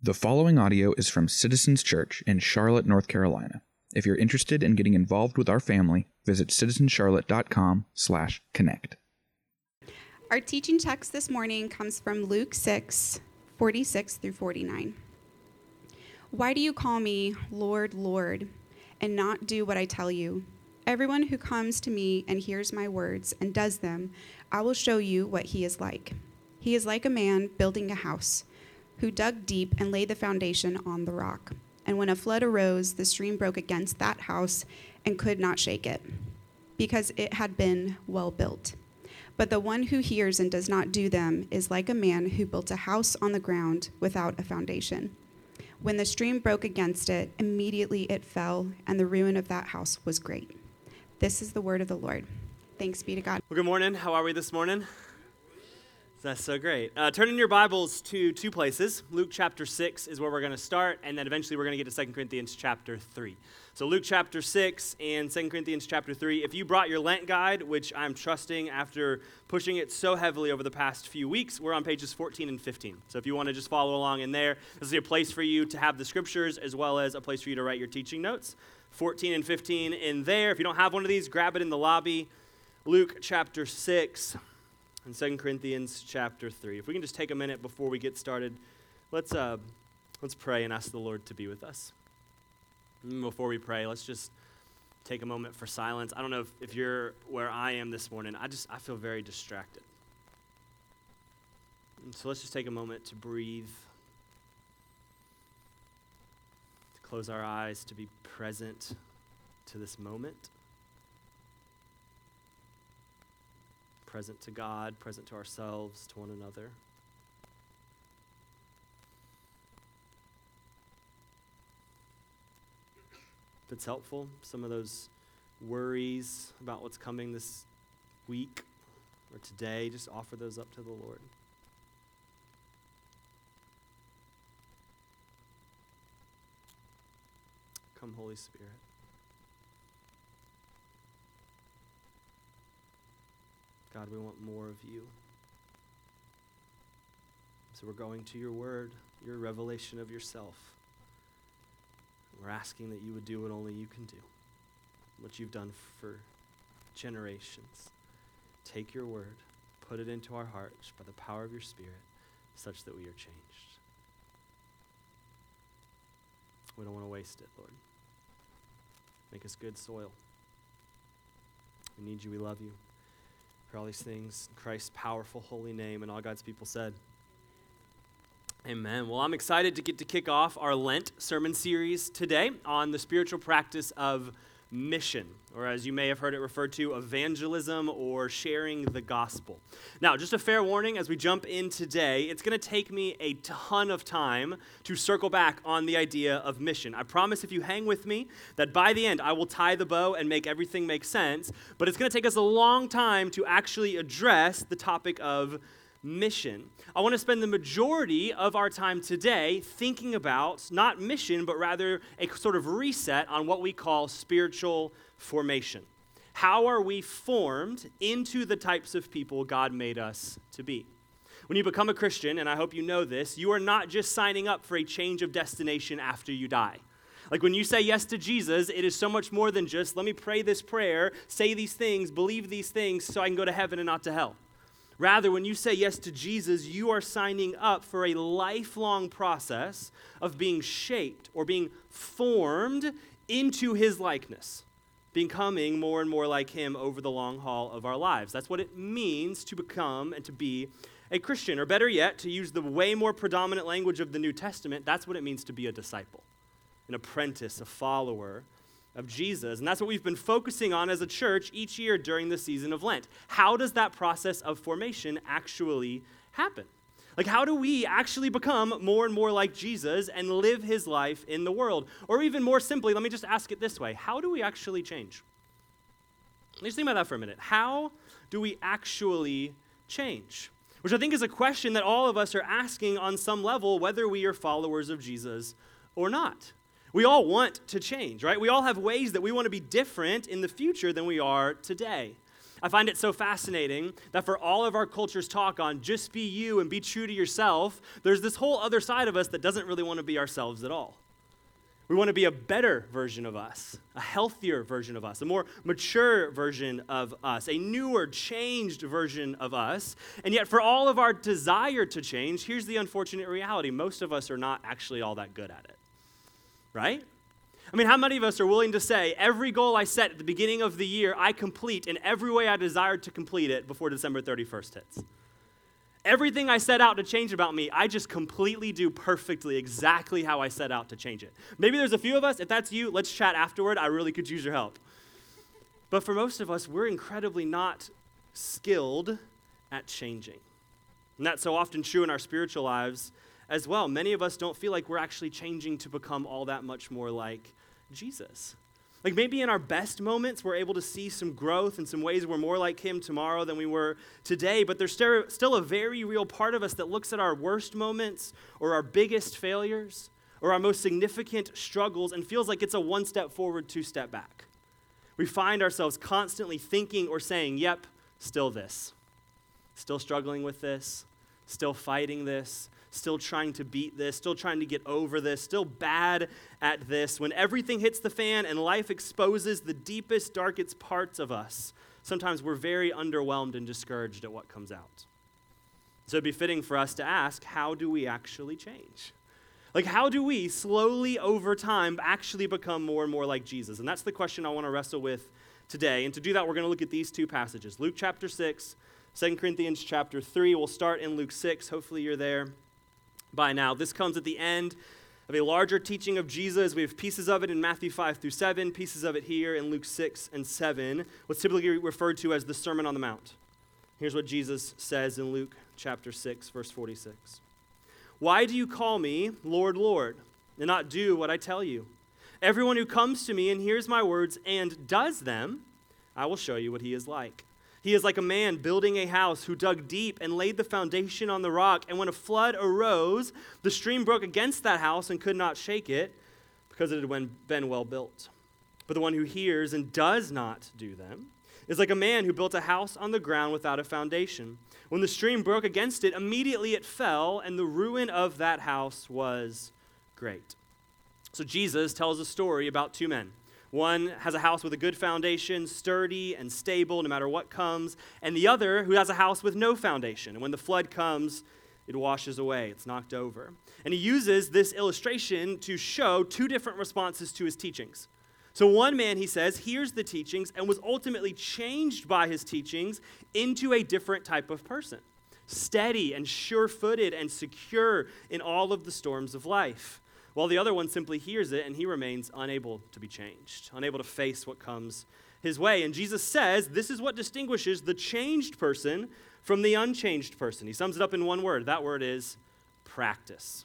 The following audio is from Citizens Church in Charlotte, North Carolina. If you're interested in getting involved with our family, visit citizenscharlotte.com/connect. Our teaching text this morning comes from Luke 6, 46 through 49. Why do you call me Lord, Lord, and not do what I tell you? Everyone who comes to me and hears my words and does them, I will show you what he is like. He is like a man building a house who dug deep and laid the foundation on the rock. And when a flood arose, the stream broke against that house and could not shake it, because it had been well built. But the one who hears and does not do them is like a man who built a house on the ground without a foundation. When the stream broke against it, immediately it fell, and the ruin of that house was great. This is the word of the Lord. Thanks be to God. Well, good morning. How are we this morning? That's so great. Uh, turn in your Bibles to two places. Luke chapter 6 is where we're going to start, and then eventually we're going to get to 2 Corinthians chapter 3. So, Luke chapter 6 and 2 Corinthians chapter 3. If you brought your Lent guide, which I'm trusting after pushing it so heavily over the past few weeks, we're on pages 14 and 15. So, if you want to just follow along in there, this is a place for you to have the scriptures as well as a place for you to write your teaching notes. 14 and 15 in there. If you don't have one of these, grab it in the lobby. Luke chapter 6 in 2 Corinthians chapter 3. If we can just take a minute before we get started, let's, uh, let's pray and ask the Lord to be with us. And before we pray, let's just take a moment for silence. I don't know if, if you're where I am this morning. I just I feel very distracted. And so let's just take a moment to breathe, to close our eyes, to be present to this moment. Present to God, present to ourselves, to one another. If it's helpful, some of those worries about what's coming this week or today, just offer those up to the Lord. Come, Holy Spirit. God, we want more of you. So we're going to your word, your revelation of yourself. We're asking that you would do what only you can do, what you've done for generations. Take your word, put it into our hearts by the power of your Spirit, such that we are changed. We don't want to waste it, Lord. Make us good soil. We need you. We love you for all these things in Christ's powerful, holy name. And all God's people said, Amen. Well, I'm excited to get to kick off our Lent sermon series today on the spiritual practice of mission, or as you may have heard it referred to, evangelism or sharing the gospel. Now, just a fair warning as we jump in today, it's going to take me a ton of time to circle back on the idea of mission. I promise if you hang with me that by the end I will tie the bow and make everything make sense, but it's going to take us a long time to actually address the topic of mission. I want to spend the majority of our time today thinking about not mission, but rather a sort of reset on what we call spiritual formation. How are we formed into the types of people God made us to be? When you become a Christian, and I hope you know this, you are not just signing up for a change of destination after you die. Like when you say yes to Jesus, it is so much more than just, let me pray this prayer, say these things, believe these things so I can go to heaven and not to hell. Rather, when you say yes to Jesus, you are signing up for a lifelong process of being shaped or being formed into his likeness, becoming more and more like him over the long haul of our lives. That's what it means to become and to be a Christian. Or better yet, to use the way more predominant language of the New Testament, that's what it means to be a disciple, an apprentice, a follower of Jesus. And that's what we've been focusing on as a church each year during the season of Lent. How does that process of formation actually happen? Like, how do we actually become more and more like Jesus and live his life in the world? Or even more simply, let me just ask it this way How do we actually change? Let's think about that for a minute. How do we actually change? Which I think is a question that all of us are asking on some level, whether we are followers of Jesus or not. We all want to change, right? We all have ways that we want to be different in the future than we are today. I find it so fascinating that for all of our culture's talk on just be you and be true to yourself, there's this whole other side of us that doesn't really want to be ourselves at all. We want to be a better version of us, a healthier version of us, a more mature version of us, a newer, changed version of us. And yet, for all of our desire to change, here's the unfortunate reality most of us are not actually all that good at it. Right? I mean, how many of us are willing to say, every goal I set at the beginning of the year, I complete in every way I desired to complete it before December 31st hits? Everything I set out to change about me, I just completely do perfectly, exactly how I set out to change it. Maybe there's a few of us. If that's you, let's chat afterward. I really could use your help. But for most of us, we're incredibly not skilled at changing. And that's so often true in our spiritual lives as well. Many of us don't feel like we're actually changing to become all that much more like Jesus. Like maybe in our best moments, we're able to see some growth and some ways we're more like Him tomorrow than we were today, but there's still a very real part of us that looks at our worst moments or our biggest failures or our most significant struggles and feels like it's a one step forward, two step back. We find ourselves constantly thinking or saying, Yep, still this. Still struggling with this. Still fighting this still trying to beat this, still trying to get over this, still bad at this. When everything hits the fan and life exposes the deepest, darkest parts of us, sometimes we're very underwhelmed and discouraged at what comes out. So it'd be fitting for us to ask how do we actually change? Like, how do we slowly over time actually become more and more like Jesus? And that's the question I want to wrestle with today. And to do that, we're going to look at these two passages Luke chapter 6, 2 Corinthians chapter 3. We'll start in Luke 6. Hopefully, you're there by now. This comes at the end of a larger teaching of Jesus. We have pieces of it in Matthew 5 through 7, pieces of it here in Luke 6 and 7, what's typically referred to as the Sermon on the Mount. Here's what Jesus says in Luke chapter 6, verse 46. Why do you call me Lord, Lord, and not do what I tell you? Everyone who comes to me and hears my words and does them, I will show you what he is like. He is like a man building a house who dug deep and laid the foundation on the rock. And when a flood arose, the stream broke against that house and could not shake it because it had been well built. But the one who hears and does not do them is like a man who built a house on the ground without a foundation. When the stream broke against it, immediately it fell, and the ruin of that house was great. So Jesus tells a story about two men. One has a house with a good foundation, sturdy and stable no matter what comes, and the other who has a house with no foundation. And when the flood comes, it washes away, it's knocked over. And he uses this illustration to show two different responses to his teachings. So, one man, he says, hears the teachings and was ultimately changed by his teachings into a different type of person steady and sure footed and secure in all of the storms of life while the other one simply hears it and he remains unable to be changed, unable to face what comes his way. And Jesus says this is what distinguishes the changed person from the unchanged person. He sums it up in one word that word is practice.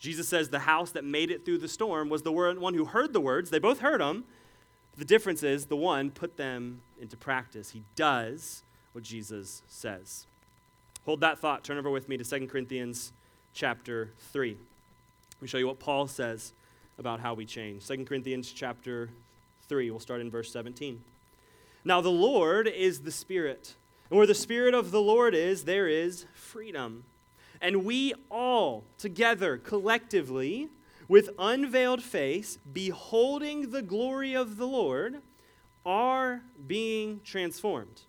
Jesus says the house that made it through the storm was the one who heard the words. They both heard them. The difference is the one put them into practice. He does what Jesus says. Hold that thought. Turn over with me to 2 Corinthians chapter 3. Let me show you what Paul says about how we change. 2 Corinthians chapter 3, we'll start in verse 17. Now the Lord is the Spirit, and where the Spirit of the Lord is, there is freedom. And we all together, collectively, with unveiled face, beholding the glory of the Lord, are being transformed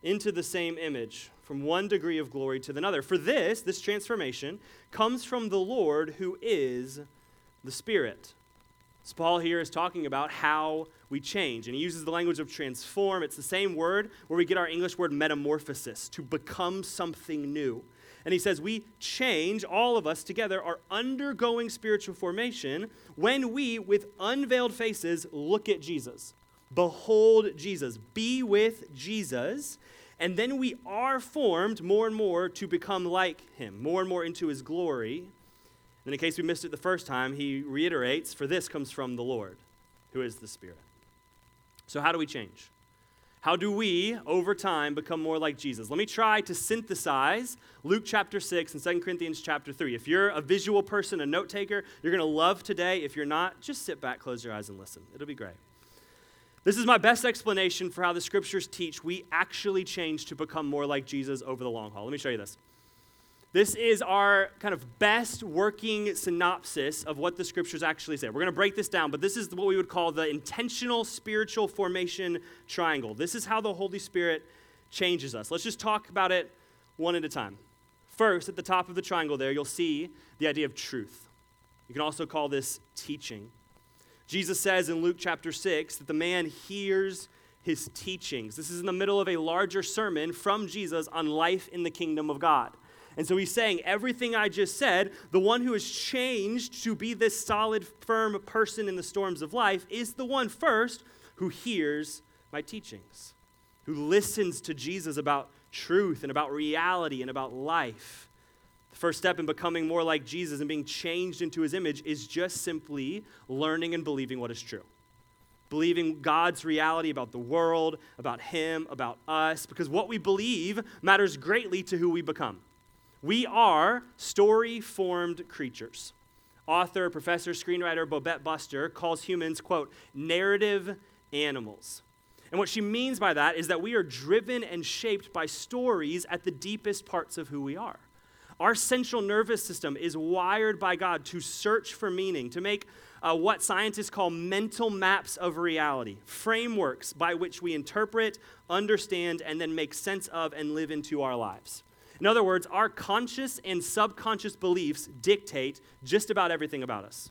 into the same image from one degree of glory to another. For this, this transformation, comes from the Lord who is the Spirit. So Paul here is talking about how we change, and he uses the language of transform. It's the same word where we get our English word metamorphosis, to become something new. And he says, We change, all of us together, are undergoing spiritual formation when we, with unveiled faces, look at Jesus. Behold Jesus. Be with Jesus and then we are formed more and more to become like him, more and more into his glory. And in case we missed it the first time, he reiterates, For this comes from the Lord, who is the Spirit. So, how do we change? How do we, over time, become more like Jesus? Let me try to synthesize Luke chapter 6 and 2 Corinthians chapter 3. If you're a visual person, a note taker, you're going to love today. If you're not, just sit back, close your eyes, and listen. It'll be great. This is my best explanation for how the scriptures teach we actually change to become more like Jesus over the long haul. Let me show you this. This is our kind of best working synopsis of what the scriptures actually say. We're going to break this down, but this is what we would call the intentional spiritual formation triangle. This is how the Holy Spirit changes us. Let's just talk about it one at a time. First, at the top of the triangle there, you'll see the idea of truth. You can also call this teaching. Jesus says in Luke chapter 6 that the man hears his teachings. This is in the middle of a larger sermon from Jesus on life in the kingdom of God. And so he's saying, everything I just said, the one who has changed to be this solid, firm person in the storms of life is the one first who hears my teachings, who listens to Jesus about truth and about reality and about life. The first step in becoming more like Jesus and being changed into his image is just simply learning and believing what is true. Believing God's reality about the world, about him, about us, because what we believe matters greatly to who we become. We are story formed creatures. Author, professor, screenwriter Bobette Buster calls humans, quote, narrative animals. And what she means by that is that we are driven and shaped by stories at the deepest parts of who we are. Our central nervous system is wired by God to search for meaning, to make uh, what scientists call mental maps of reality, frameworks by which we interpret, understand, and then make sense of and live into our lives. In other words, our conscious and subconscious beliefs dictate just about everything about us.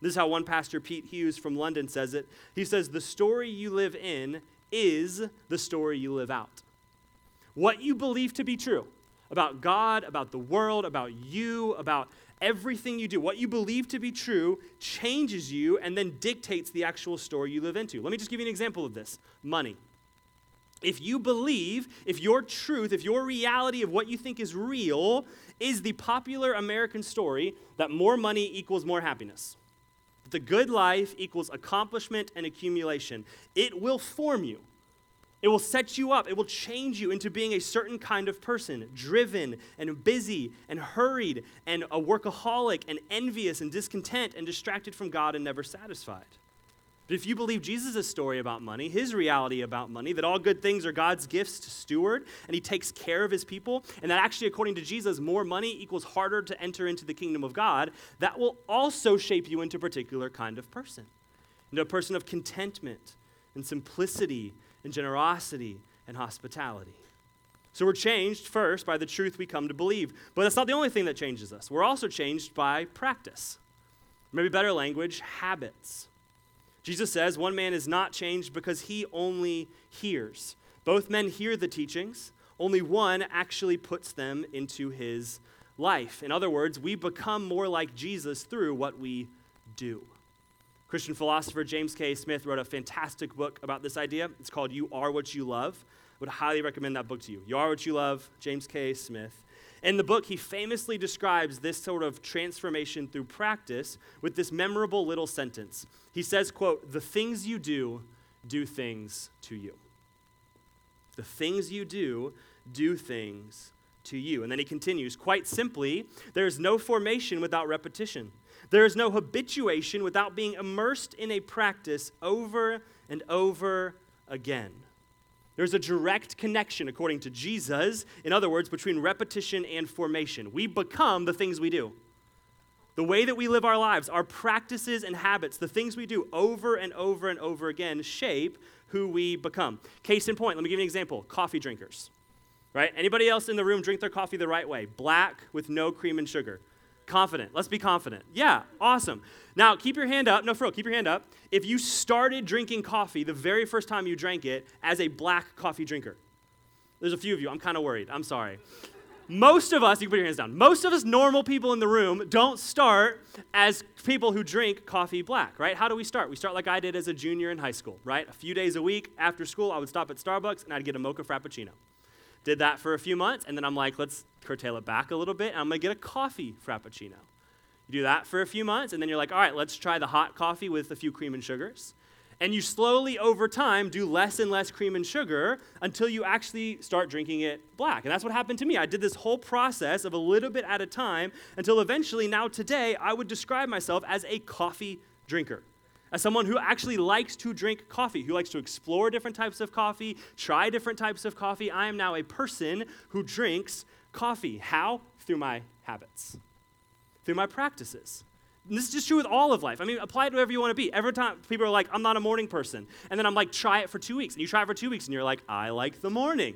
This is how one pastor, Pete Hughes from London, says it. He says, The story you live in is the story you live out. What you believe to be true about God, about the world, about you, about everything you do. What you believe to be true changes you and then dictates the actual story you live into. Let me just give you an example of this money. If you believe, if your truth, if your reality of what you think is real is the popular American story that more money equals more happiness, the good life equals accomplishment and accumulation, it will form you. It will set you up. It will change you into being a certain kind of person, driven and busy and hurried and a workaholic and envious and discontent and distracted from God and never satisfied. But if you believe Jesus' story about money, his reality about money, that all good things are God's gifts to steward and he takes care of his people, and that actually, according to Jesus, more money equals harder to enter into the kingdom of God, that will also shape you into a particular kind of person, into a person of contentment and simplicity and generosity and hospitality. So we're changed first by the truth we come to believe. But that's not the only thing that changes us. We're also changed by practice. Maybe better language, habits. Jesus says one man is not changed because he only hears. Both men hear the teachings, only one actually puts them into his life. In other words, we become more like Jesus through what we do. Christian philosopher James K. Smith wrote a fantastic book about this idea. It's called You Are What You Love. I would highly recommend that book to you. You Are What You Love, James K. Smith. In the book, he famously describes this sort of transformation through practice with this memorable little sentence. He says, quote, "The things you do do things to you." The things you do do things to you. And then he continues, quite simply, there is no formation without repetition. There is no habituation without being immersed in a practice over and over again. There's a direct connection, according to Jesus, in other words, between repetition and formation. We become the things we do. The way that we live our lives, our practices and habits, the things we do over and over and over again shape who we become. Case in point, let me give you an example coffee drinkers. Right? Anybody else in the room drink their coffee the right way? Black with no cream and sugar. Confident. Let's be confident. Yeah, awesome. Now, keep your hand up. No, for real, keep your hand up. If you started drinking coffee the very first time you drank it as a black coffee drinker, there's a few of you. I'm kind of worried. I'm sorry. Most of us, you can put your hands down. Most of us normal people in the room don't start as people who drink coffee black, right? How do we start? We start like I did as a junior in high school, right? A few days a week after school, I would stop at Starbucks and I'd get a mocha frappuccino. Did that for a few months, and then I'm like, let's curtail it back a little bit, and I'm gonna get a coffee frappuccino. You do that for a few months, and then you're like, all right, let's try the hot coffee with a few cream and sugars. And you slowly, over time, do less and less cream and sugar until you actually start drinking it black. And that's what happened to me. I did this whole process of a little bit at a time until eventually, now today, I would describe myself as a coffee drinker as someone who actually likes to drink coffee, who likes to explore different types of coffee, try different types of coffee. I am now a person who drinks coffee. How? Through my habits, through my practices. And this is just true with all of life. I mean, apply it to you want to be. Every time people are like, I'm not a morning person. And then I'm like, try it for two weeks. And you try it for two weeks and you're like, I like the morning.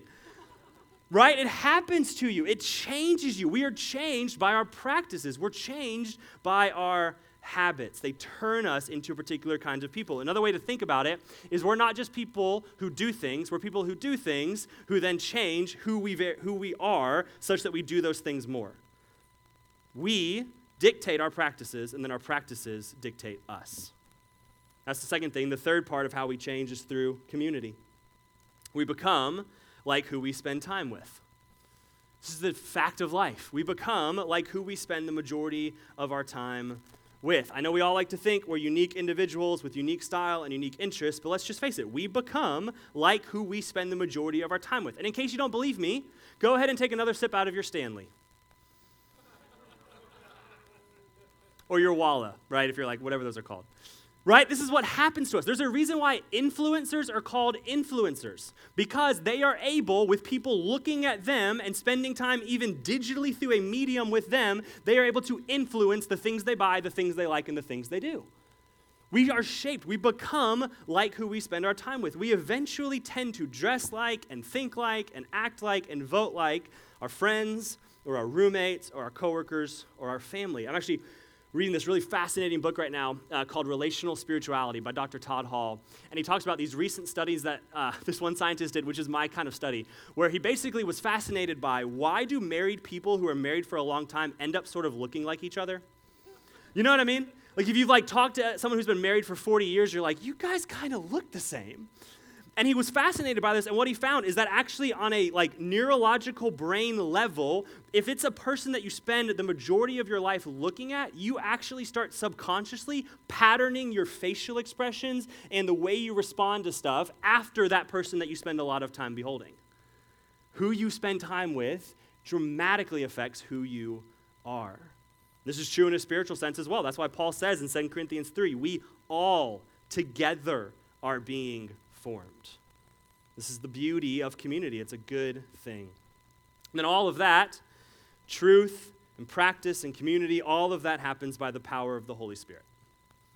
right? It happens to you, it changes you. We are changed by our practices, we're changed by our habits. They turn us into particular kinds of people. Another way to think about it is we're not just people who do things, we're people who do things who then change who we, who we are such that we do those things more. We dictate our practices, and then our practices dictate us. That's the second thing. The third part of how we change is through community. We become like who we spend time with. This is the fact of life. We become like who we spend the majority of our time with. I know we all like to think we're unique individuals with unique style and unique interests, but let's just face it. We become like who we spend the majority of our time with. And in case you don't believe me, go ahead and take another sip out of your Stanley. or your Owala, right? If you're like, whatever those are called. Right? This is what happens to us. There's a reason why influencers are called influencers because they are able, with people looking at them and spending time even digitally through a medium with them, they are able to influence the things they buy, the things they like, and the things they do. We are shaped. We become like who we spend our time with. We eventually tend to dress like and think like and act like and vote like our friends or our roommates or our coworkers or our family. I'm actually reading this really fascinating book right now uh, called Relational Spirituality by Dr. Todd Hall. And he talks about these recent studies that uh, this one scientist did, which is my kind of study, where he basically was fascinated by why do married people who are married for a long time end up sort of looking like each other? You know what I mean? Like if you've like talked to someone who's been married for 40 years, you're like, you guys kind of look the same. And he was fascinated by this, and what he found is that actually, on a like neurological brain level, if it's a person that you spend the majority of your life looking at, you actually start subconsciously patterning your facial expressions and the way you respond to stuff after that person that you spend a lot of time beholding. Who you spend time with dramatically affects who you are. This is true in a spiritual sense as well. That's why Paul says in 2 Corinthians 3 we all together are being formed. This is the beauty of community. It's a good thing. And then all of that, truth and practice and community, all of that happens by the power of the Holy Spirit.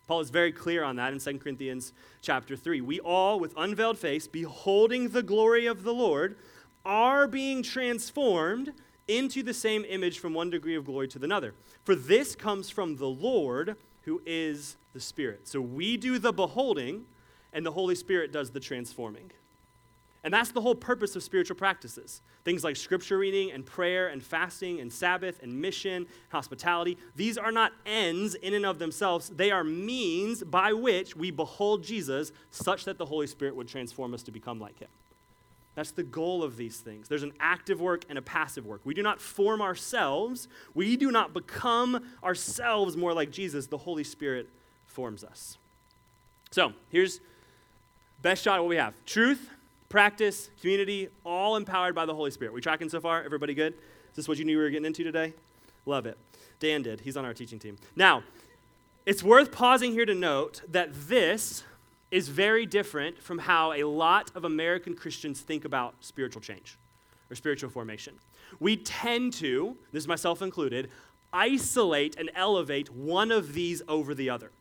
Paul is very clear on that in 2 Corinthians chapter 3. We all, with unveiled face, beholding the glory of the Lord, are being transformed into the same image from one degree of glory to another. For this comes from the Lord, who is the Spirit. So we do the beholding, and the Holy Spirit does the transforming. And that's the whole purpose of spiritual practices. Things like scripture reading and prayer and fasting and Sabbath and mission, hospitality. These are not ends in and of themselves, they are means by which we behold Jesus such that the Holy Spirit would transform us to become like him. That's the goal of these things. There's an active work and a passive work. We do not form ourselves, we do not become ourselves more like Jesus. The Holy Spirit forms us. So, here's Best shot of what we have truth, practice, community, all empowered by the Holy Spirit. We tracking so far? Everybody good? Is this what you knew we were getting into today? Love it. Dan did. He's on our teaching team. Now, it's worth pausing here to note that this is very different from how a lot of American Christians think about spiritual change or spiritual formation. We tend to, this is myself included, isolate and elevate one of these over the other.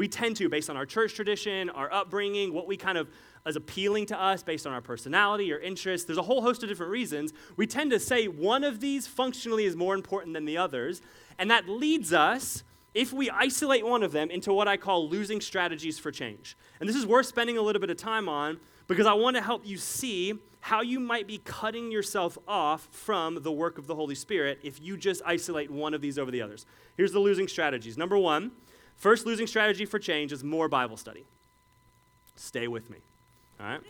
We tend to, based on our church tradition, our upbringing, what we kind of is appealing to us based on our personality or interests. There's a whole host of different reasons. We tend to say one of these functionally is more important than the others. And that leads us, if we isolate one of them, into what I call losing strategies for change. And this is worth spending a little bit of time on because I want to help you see how you might be cutting yourself off from the work of the Holy Spirit if you just isolate one of these over the others. Here's the losing strategies. Number one, First losing strategy for change is more Bible study. Stay with me. All right?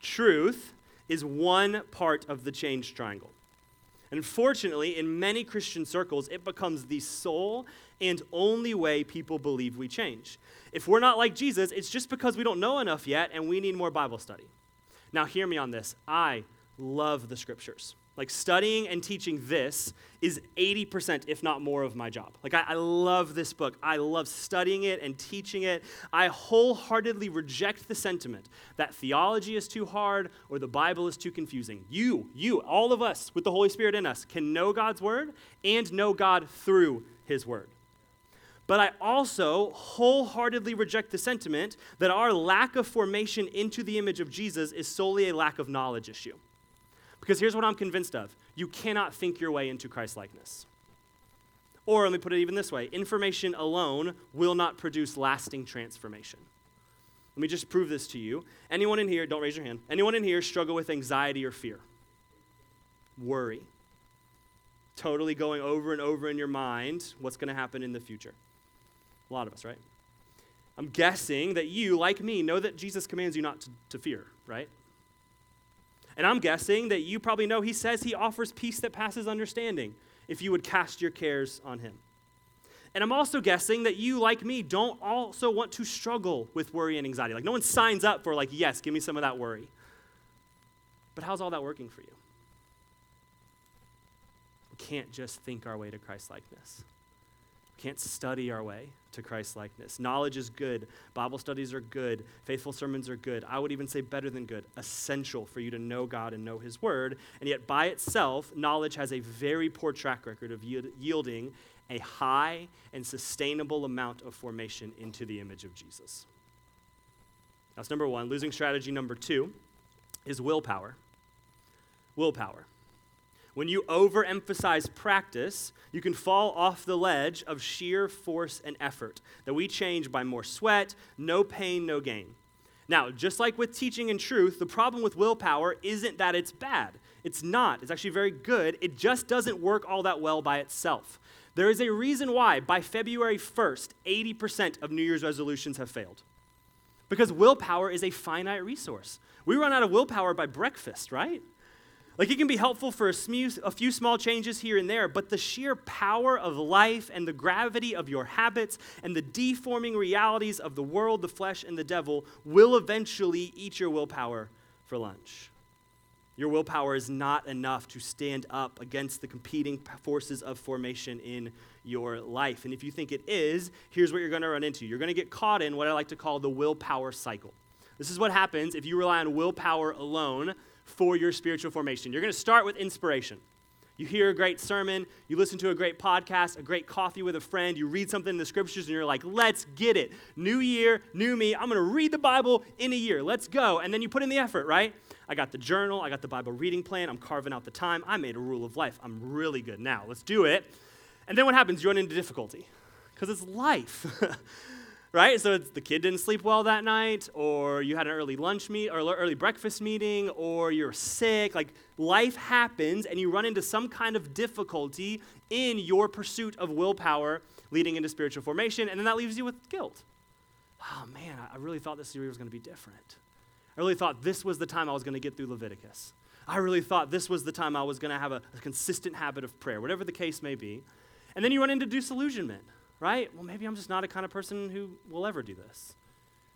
Truth is one part of the change triangle. Unfortunately, in many Christian circles, it becomes the sole and only way people believe we change. If we're not like Jesus, it's just because we don't know enough yet and we need more Bible study. Now, hear me on this. I love the scriptures. Like studying and teaching this is 80%, if not more, of my job. Like, I, I, love this book. I love studying it and teaching it. I wholeheartedly reject the sentiment that theology is too hard or the Bible is too confusing. You, you, all of us with the Holy Spirit in us can know God's word and know God through his word. But I also wholeheartedly reject the sentiment that our lack of formation into the image of Jesus is solely a lack of knowledge issue. Because here's what I'm convinced of you cannot think your way into Christ likeness. Or let me put it even this way information alone will not produce lasting transformation. Let me just prove this to you. Anyone in here, don't raise your hand, anyone in here struggle with anxiety or fear? Worry. Totally going over and over in your mind what's going to happen in the future. A lot of us, right? I'm guessing that you, like me, know that Jesus commands you not to, to fear, right? And I'm guessing that you probably know he says he offers peace that passes understanding if you would cast your cares on him. And I'm also guessing that you, like me, don't also want to struggle with worry and anxiety. Like, no one signs up for, like, yes, give me some of that worry. But how's all that working for you? We can't just think our way to Christ likeness. Can't study our way to Christ likeness. Knowledge is good. Bible studies are good. Faithful sermons are good. I would even say better than good, essential for you to know God and know His Word. And yet, by itself, knowledge has a very poor track record of yielding a high and sustainable amount of formation into the image of Jesus. That's number one. Losing strategy number two is willpower. Willpower. When you overemphasize practice, you can fall off the ledge of sheer force and effort that we change by more sweat, no pain, no gain. Now, just like with teaching and truth, the problem with willpower isn't that it's bad. It's not. It's actually very good. It just doesn't work all that well by itself. There is a reason why by February 1st, 80% of New Year's resolutions have failed. Because willpower is a finite resource. We run out of willpower by breakfast, right? Like it can be helpful for a, a few small changes here and there, but the sheer power of life and the gravity of your habits and the deforming realities of the world, the flesh, and the devil will eventually eat your willpower for lunch. Your willpower is not enough to stand up against the competing forces of formation in your life. And if you think it is, here's what you're going to run into. You're going to get caught in what I like to call the willpower cycle. This is what happens if you rely on willpower alone for your spiritual formation. You're going to start with inspiration. You hear a great sermon, you listen to a great podcast, a great coffee with a friend, you read something in the scriptures, and you're like, let's get it. New year, new me. I'm going to read the Bible in a year. Let's go. And then you put in the effort, right? I got the journal, I got the Bible reading plan, I'm carving out the time. I made a rule of life. I'm really good now. Let's do it. And then what happens? You run into difficulty because it's life. right? So the kid didn't sleep well that night, or you had an early lunch meet or early breakfast meeting, or you're sick. Like life happens, and you run into some kind of difficulty in your pursuit of willpower, leading into spiritual formation, and then that leaves you with guilt. Oh man, I really thought this year was going to be different. I really thought this was the time I was going to get through Leviticus. I really thought this was the time I was going to have a, a consistent habit of prayer, whatever the case may be. And then you run into disillusionment right? Well, maybe I'm just not a kind of person who will ever do this.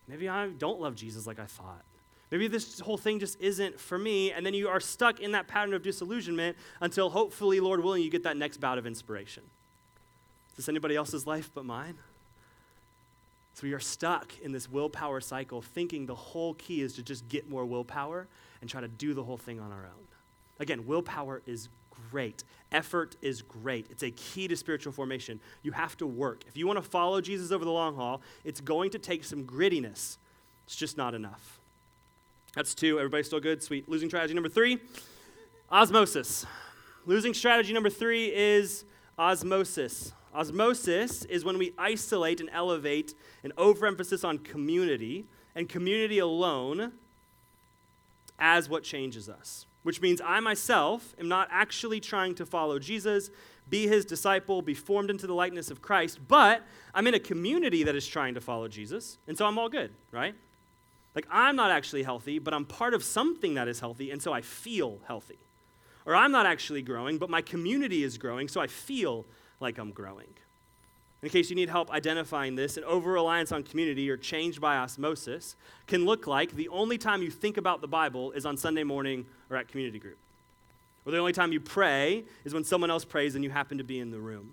Maybe I don't love Jesus like I thought. Maybe this whole thing just isn't for me. And then you are stuck in that pattern of disillusionment until hopefully, Lord willing, you get that next bout of inspiration. Is this anybody else's life but mine? So we are stuck in this willpower cycle, thinking the whole key is to just get more willpower and try to do the whole thing on our own. Again, willpower is great. Effort is great. It's a key to spiritual formation. You have to work. If you want to follow Jesus over the long haul, it's going to take some grittiness. It's just not enough. That's two. Everybody still good? Sweet. Losing strategy number three osmosis. Losing strategy number three is osmosis. Osmosis is when we isolate and elevate an overemphasis on community and community alone as what changes us which means I myself am not actually trying to follow Jesus, be his disciple, be formed into the likeness of Christ, but I'm in a community that is trying to follow Jesus, and so I'm all good, right? Like I'm not actually healthy, but I'm part of something that is healthy, and so I feel healthy. Or I'm not actually growing, but my community is growing, so I feel like I'm growing. In case you need help identifying this, an over reliance on community or changed by osmosis can look like the only time you think about the Bible is on Sunday morning or at community group. Or the only time you pray is when someone else prays and you happen to be in the room.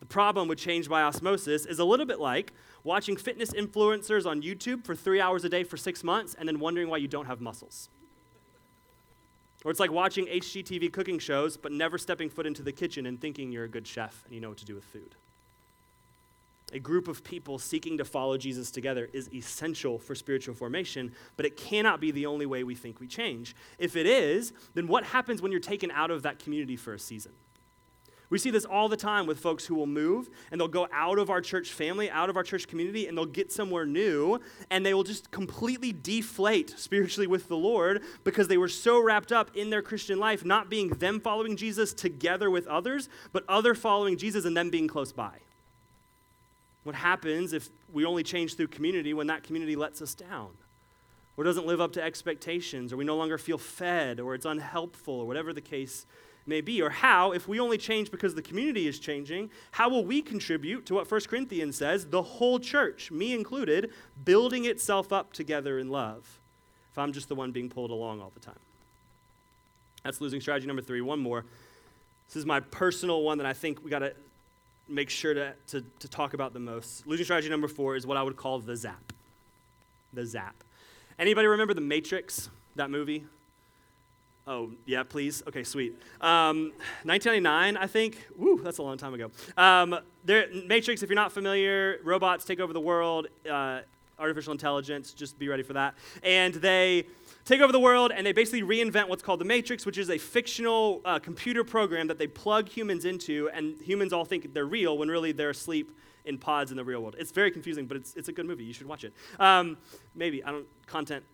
The problem with change by osmosis is a little bit like watching fitness influencers on YouTube for three hours a day for six months and then wondering why you don't have muscles. Or it's like watching HGTV cooking shows but never stepping foot into the kitchen and thinking you're a good chef and you know what to do with food. A group of people seeking to follow Jesus together is essential for spiritual formation, but it cannot be the only way we think we change. If it is, then what happens when you're taken out of that community for a season? We see this all the time with folks who will move and they'll go out of our church family, out of our church community, and they'll get somewhere new and they will just completely deflate spiritually with the Lord because they were so wrapped up in their Christian life, not being them following Jesus together with others, but other following Jesus and them being close by. What happens if we only change through community when that community lets us down? Or doesn't live up to expectations, or we no longer feel fed, or it's unhelpful, or whatever the case may be? Or how, if we only change because the community is changing, how will we contribute to what 1 Corinthians says, the whole church, me included, building itself up together in love, if I'm just the one being pulled along all the time? That's losing strategy number three. One more. This is my personal one that I think we got to make sure to, to, to talk about the most. Losing strategy number four is what I would call the zap. The zap. Anybody remember The Matrix, that movie? Oh, yeah, please? Okay, sweet. Um, 1999, I think. Woo, that's a long time ago. Um, there, Matrix, if you're not familiar, robots take over the world, uh, artificial intelligence, just be ready for that. And they take over the world and they basically reinvent what's called the Matrix, which is a fictional uh, computer program that they plug humans into, and humans all think they're real when really they're asleep in pods in the real world. It's very confusing, but it's, it's a good movie. You should watch it. Um, maybe. I don't, content,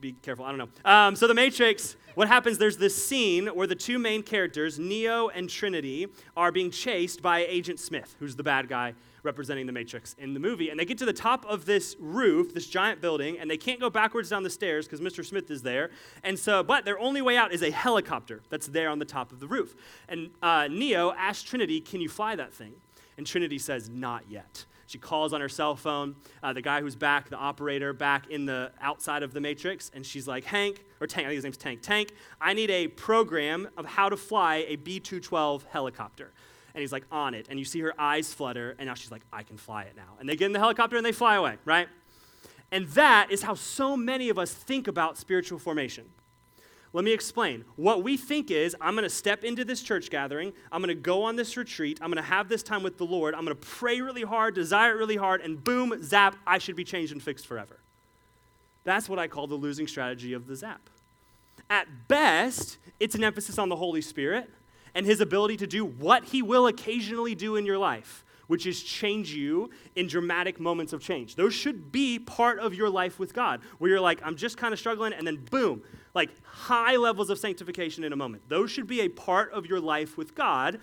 be careful. I don't know. Um, so, The Matrix, what happens, there's this scene where the two main characters, Neo and Trinity, are being chased by Agent Smith, who's the bad guy representing the Matrix in the movie. And they get to the top of this roof, this giant building, and they can't go backwards down the stairs because Mr. Smith is there. And so, but their only way out is a helicopter that's there on the top of the roof. And uh, Neo asks Trinity, Can you fly that thing? And Trinity says, Not yet. She calls on her cell phone, uh, the guy who's back, the operator, back in the outside of the matrix, and she's like, Hank, or Tank, I think his name's Tank. Tank, I need a program of how to fly a B 212 helicopter and he's like on it. And you see her eyes flutter, and now she's like, I can fly it now. And they get in the helicopter and they fly away, right? And that is how so many of us think about spiritual formation. Let me explain. What we think is, I'm going to step into this church gathering, I'm going to go on this retreat, I'm going to have this time with the Lord, I'm going to pray really hard, desire it really hard, and boom, zap, I should be changed and fixed forever. That's what I call the losing strategy of the zap. At best, it's an emphasis on the Holy Spirit and his ability to do what he will occasionally do in your life, which is change you in dramatic moments of change. Those should be part of your life with God, where you're like, I'm just kind of struggling, and then boom, like high levels of sanctification in a moment. Those should be a part of your life with God.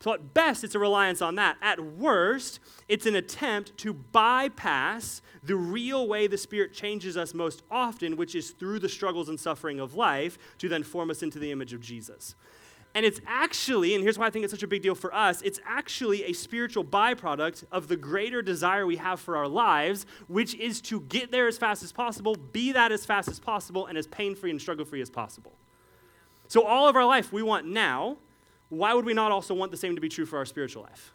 So, at best, it's a reliance on that. At worst, it's an attempt to bypass the real way the Spirit changes us most often, which is through the struggles and suffering of life to then form us into the image of Jesus. And it's actually, and here's why I think it's such a big deal for us, it's actually a spiritual byproduct of the greater desire we have for our lives, which is to get there as fast as possible, be that as fast as possible, and as pain free and struggle free as possible. So, all of our life we want now. Why would we not also want the same to be true for our spiritual life?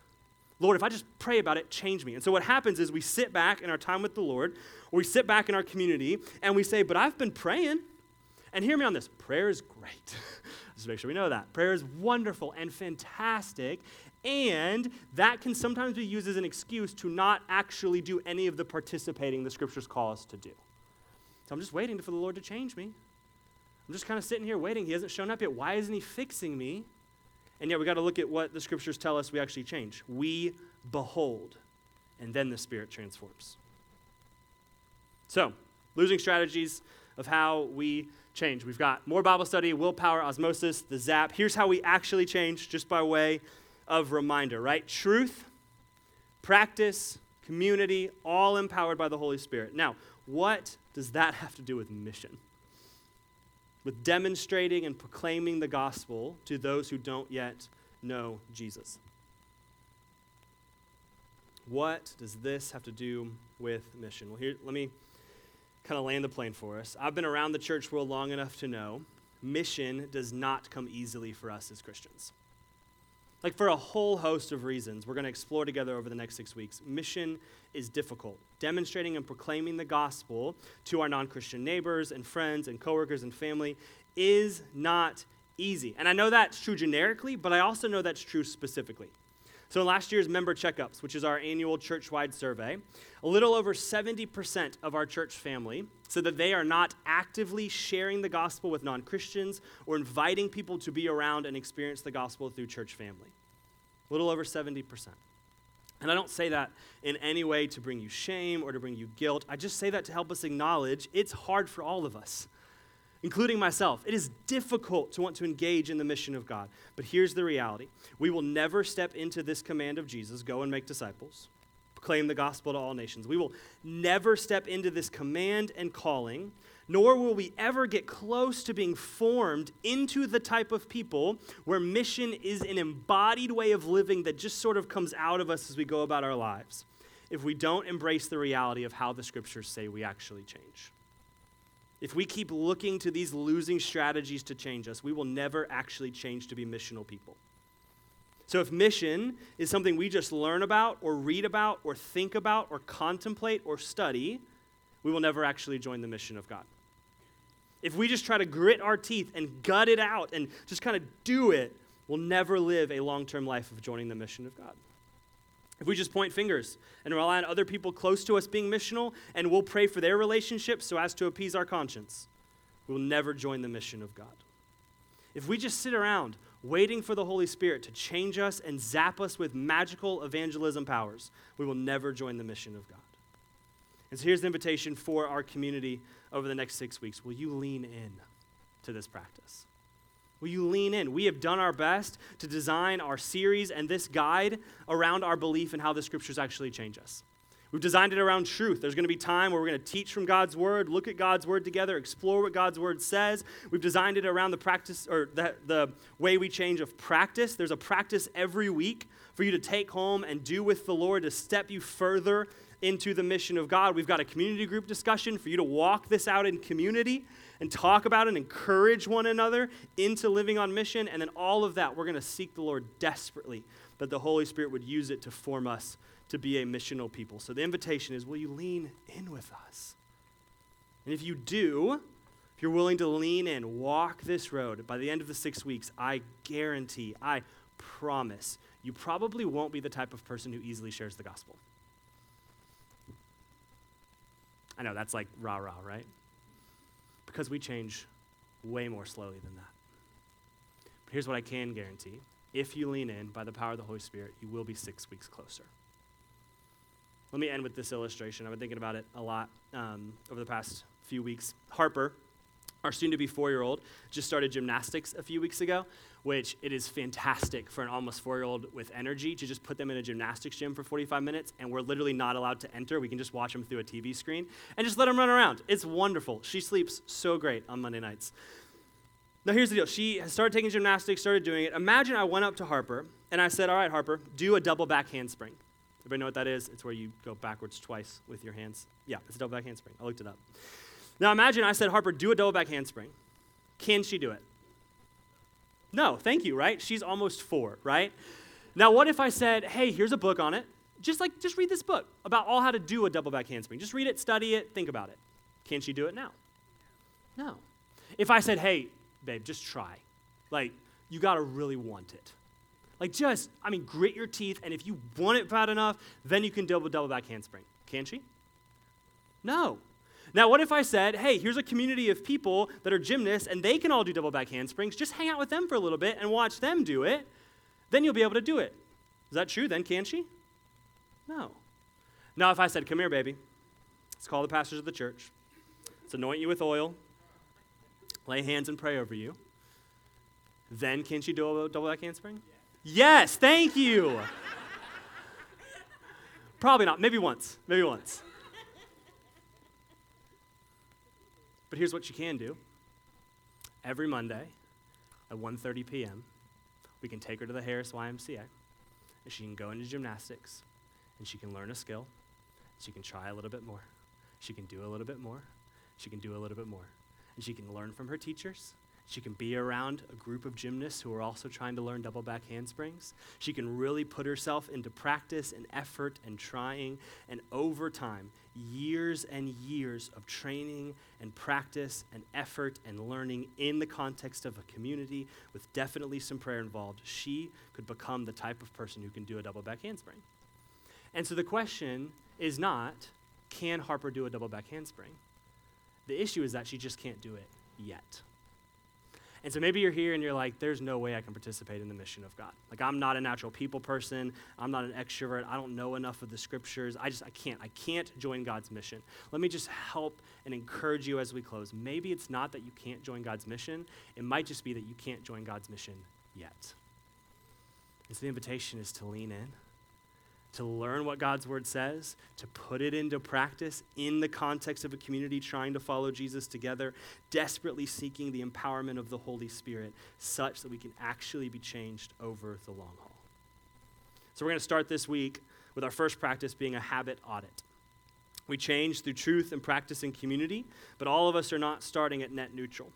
Lord, if I just pray about it, change me. And so, what happens is we sit back in our time with the Lord, or we sit back in our community, and we say, But I've been praying. And hear me on this prayer is great. Just make sure we know that. Prayer is wonderful and fantastic, and that can sometimes be used as an excuse to not actually do any of the participating the scriptures call us to do. So I'm just waiting for the Lord to change me. I'm just kind of sitting here waiting. He hasn't shown up yet. Why isn't he fixing me? And yet we got to look at what the scriptures tell us we actually change. We behold, and then the Spirit transforms. So, losing strategies of how we change. We've got more Bible study, willpower, osmosis, the zap. Here's how we actually change, just by way of reminder, right? Truth, practice, community, all empowered by the Holy Spirit. Now, what does that have to do with mission? With demonstrating and proclaiming the gospel to those who don't yet know Jesus. What does this have to do with mission? Well, here, let me kind of land the plane for us. I've been around the church world long enough to know mission does not come easily for us as Christians. Like, for a whole host of reasons, we're going to explore together over the next six weeks. Mission is difficult. Demonstrating and proclaiming the gospel to our non Christian neighbors and friends and coworkers and family is not easy. And I know that's true generically, but I also know that's true specifically. So, in last year's member checkups, which is our annual church wide survey, a little over 70% of our church family said that they are not actively sharing the gospel with non Christians or inviting people to be around and experience the gospel through church family. A little over 70%. And I don't say that in any way to bring you shame or to bring you guilt. I just say that to help us acknowledge it's hard for all of us including myself. It is difficult to want to engage in the mission of God. But here's the reality we will never step into this command of Jesus go and make disciples, proclaim the gospel to all nations. We will never step into this command and calling, nor will we ever get close to being formed into the type of people where mission is an embodied way of living that just sort of comes out of us as we go about our lives if we don't embrace the reality of how the scriptures say we actually change. If we keep looking to these losing strategies to change us, we will never actually change to be missional people. So, if mission is something we just learn about, or read about, or think about, or contemplate, or study, we will never actually join the mission of God. If we just try to grit our teeth and gut it out and just kind of do it, we'll never live a long term life of joining the mission of God. If we just point fingers and rely on other people close to us being missional and we'll pray for their relationships so as to appease our conscience, we will never join the mission of God. If we just sit around waiting for the Holy Spirit to change us and zap us with magical evangelism powers, we will never join the mission of God. And so here's the invitation for our community over the next six weeks. Will you lean in to this practice? Will you lean in? We have done our best to design our series and this guide around our belief in how the scriptures actually change us. We've designed it around truth. There's going to be time where we're going to teach from God's word, look at God's word together, explore what God's word says. We've designed it around the practice or the, the way we change of practice. There's a practice every week for you to take home and do with the Lord to step you further into the mission of God. We've got a community group discussion for you to walk this out in community and talk about and encourage one another into living on mission. And then all of that, we're going to seek the Lord desperately that the Holy Spirit would use it to form us to be a missional people. So the invitation is will you lean in with us? And if you do, if you're willing to lean in, walk this road, by the end of the six weeks, I guarantee, I promise, you probably won't be the type of person who easily shares the gospel. I know that's like rah rah, right? Because we change way more slowly than that. But here's what I can guarantee if you lean in by the power of the Holy Spirit, you will be six weeks closer. Let me end with this illustration. I've been thinking about it a lot um, over the past few weeks. Harper, our soon to be four year old, just started gymnastics a few weeks ago which it is fantastic for an almost four year old with energy to just put them in a gymnastics gym for 45 minutes, and we're literally not allowed to enter. We can just watch them through a TV screen and just let them run around. It's wonderful. She sleeps so great on Monday nights. Now, here's the deal. She has started taking gymnastics, started doing it. Imagine I went up to Harper and I said, All right, Harper, do a double back handspring. Everybody know what that is? It's where you go backwards twice with your hands. Yeah, it's a double back handspring. I looked it up. Now, imagine I said, Harper, do a double back handspring. Can she do it? No, thank you, right? She's almost four, right? Now, what if I said, hey, here's a book on it? Just like, just read this book about all how to do a double back handspring. Just read it, study it, think about it. Can she do it now? No. If I said, hey, babe, just try. Like, you gotta really want it. Like, just, I mean, grit your teeth, and if you want it bad enough, then you can double double back handspring. Can she? No. Now, what if I said, hey, here's a community of people that are gymnasts and they can all do double back handsprings. Just hang out with them for a little bit and watch them do it. Then you'll be able to do it. Is that true? Then can she? No. Now, if I said, come here, baby, let's call the pastors of the church, let's anoint you with oil, lay hands and pray over you, then can she do a double back handspring? Yes, thank you. Probably not. Maybe once. Maybe once. But here's what you can do. Every Monday at 1:30 p.m., we can take her to the Harris YMCA, and she can go into gymnastics, and she can learn a skill. She can try a little bit more. She can do a little bit more. She can do a little bit more. And she can learn from her teachers. She can be around a group of gymnasts who are also trying to learn double back handsprings. She can really put herself into practice and effort and trying. And over time, years and years of training and practice and effort and learning in the context of a community with definitely some prayer involved, she could become the type of person who can do a double back handspring. And so the question is not, can Harper do a double back handspring? The issue is that she just can't do it yet. And so maybe you're here and you're like, there's no way I can participate in the mission of God. Like, I'm not a natural people person. I'm not an extrovert. I don't know enough of the scriptures. I just, I can't. I can't join God's mission. Let me just help and encourage you as we close. Maybe it's not that you can't join God's mission, it might just be that you can't join God's mission yet. And so the invitation is to lean in to learn what God's word says, to put it into practice in the context of a community trying to follow Jesus together, desperately seeking the empowerment of the Holy Spirit such that we can actually be changed over the long haul. So we're going to start this week with our first practice being a habit audit. We change through truth and practice in community, but all of us are not starting at net neutral.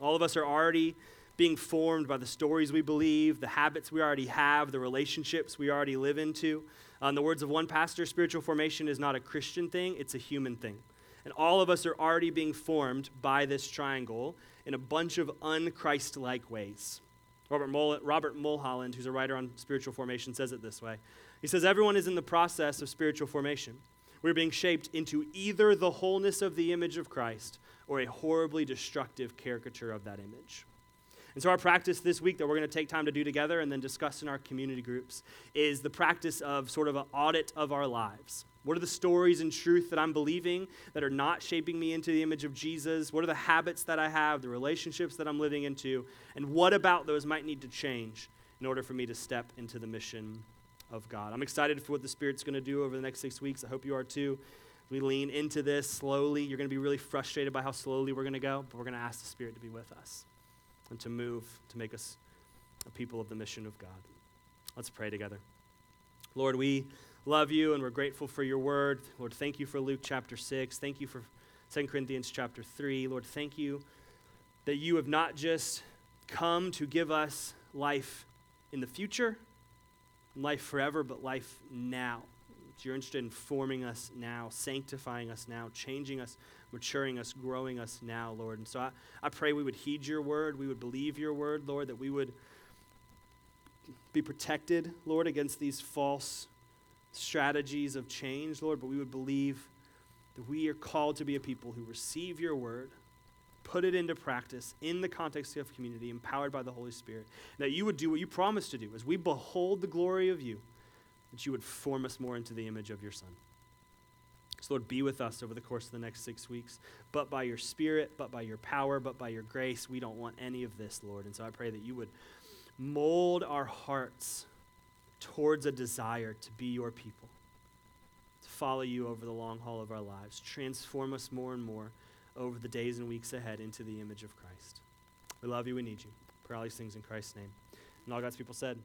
All of us are already being formed by the stories we believe, the habits we already have, the relationships we already live into. Uh, in the words of one pastor, spiritual formation is not a Christian thing, it's a human thing. And all of us are already being formed by this triangle in a bunch of unchrist like ways. Robert, Mul- Robert Mulholland, who's a writer on spiritual formation, says it this way He says, Everyone is in the process of spiritual formation. We're being shaped into either the wholeness of the image of Christ or a horribly destructive caricature of that image. And so, our practice this week that we're going to take time to do together and then discuss in our community groups is the practice of sort of an audit of our lives. What are the stories and truth that I'm believing that are not shaping me into the image of Jesus? What are the habits that I have, the relationships that I'm living into? And what about those might need to change in order for me to step into the mission of God? I'm excited for what the Spirit's going to do over the next six weeks. I hope you are too. We lean into this slowly. You're going to be really frustrated by how slowly we're going to go, but we're going to ask the Spirit to be with us and to move to make us a people of the mission of God. Let's pray together. Lord, we love you and we're grateful for your word. Lord, thank you for Luke chapter 6. Thank you for 2 Corinthians chapter 3. Lord, thank you that you have not just come to give us life in the future, life forever, but life now. You're interested in forming us now, sanctifying us now, changing us maturing us, growing us now, Lord. And so I, I pray we would heed your word, we would believe your word, Lord, that we would be protected, Lord, against these false strategies of change, Lord, but we would believe that we are called to be a people who receive your word, put it into practice in the context of community, empowered by the Holy Spirit, that you would do what you promised to do as we behold the glory of you, that you would form us more into the image of your Son. So, Lord, be with us over the course of the next six weeks. But by your Spirit, but by your power, but by your grace, we don't want any of this, Lord. And so I pray that you would mold our hearts towards a desire to be your people, to follow you over the long haul of our lives. Transform us more and more over the days and weeks ahead into the image of Christ. We love you. We need you. Pray all these things in Christ's name. And all God's people said,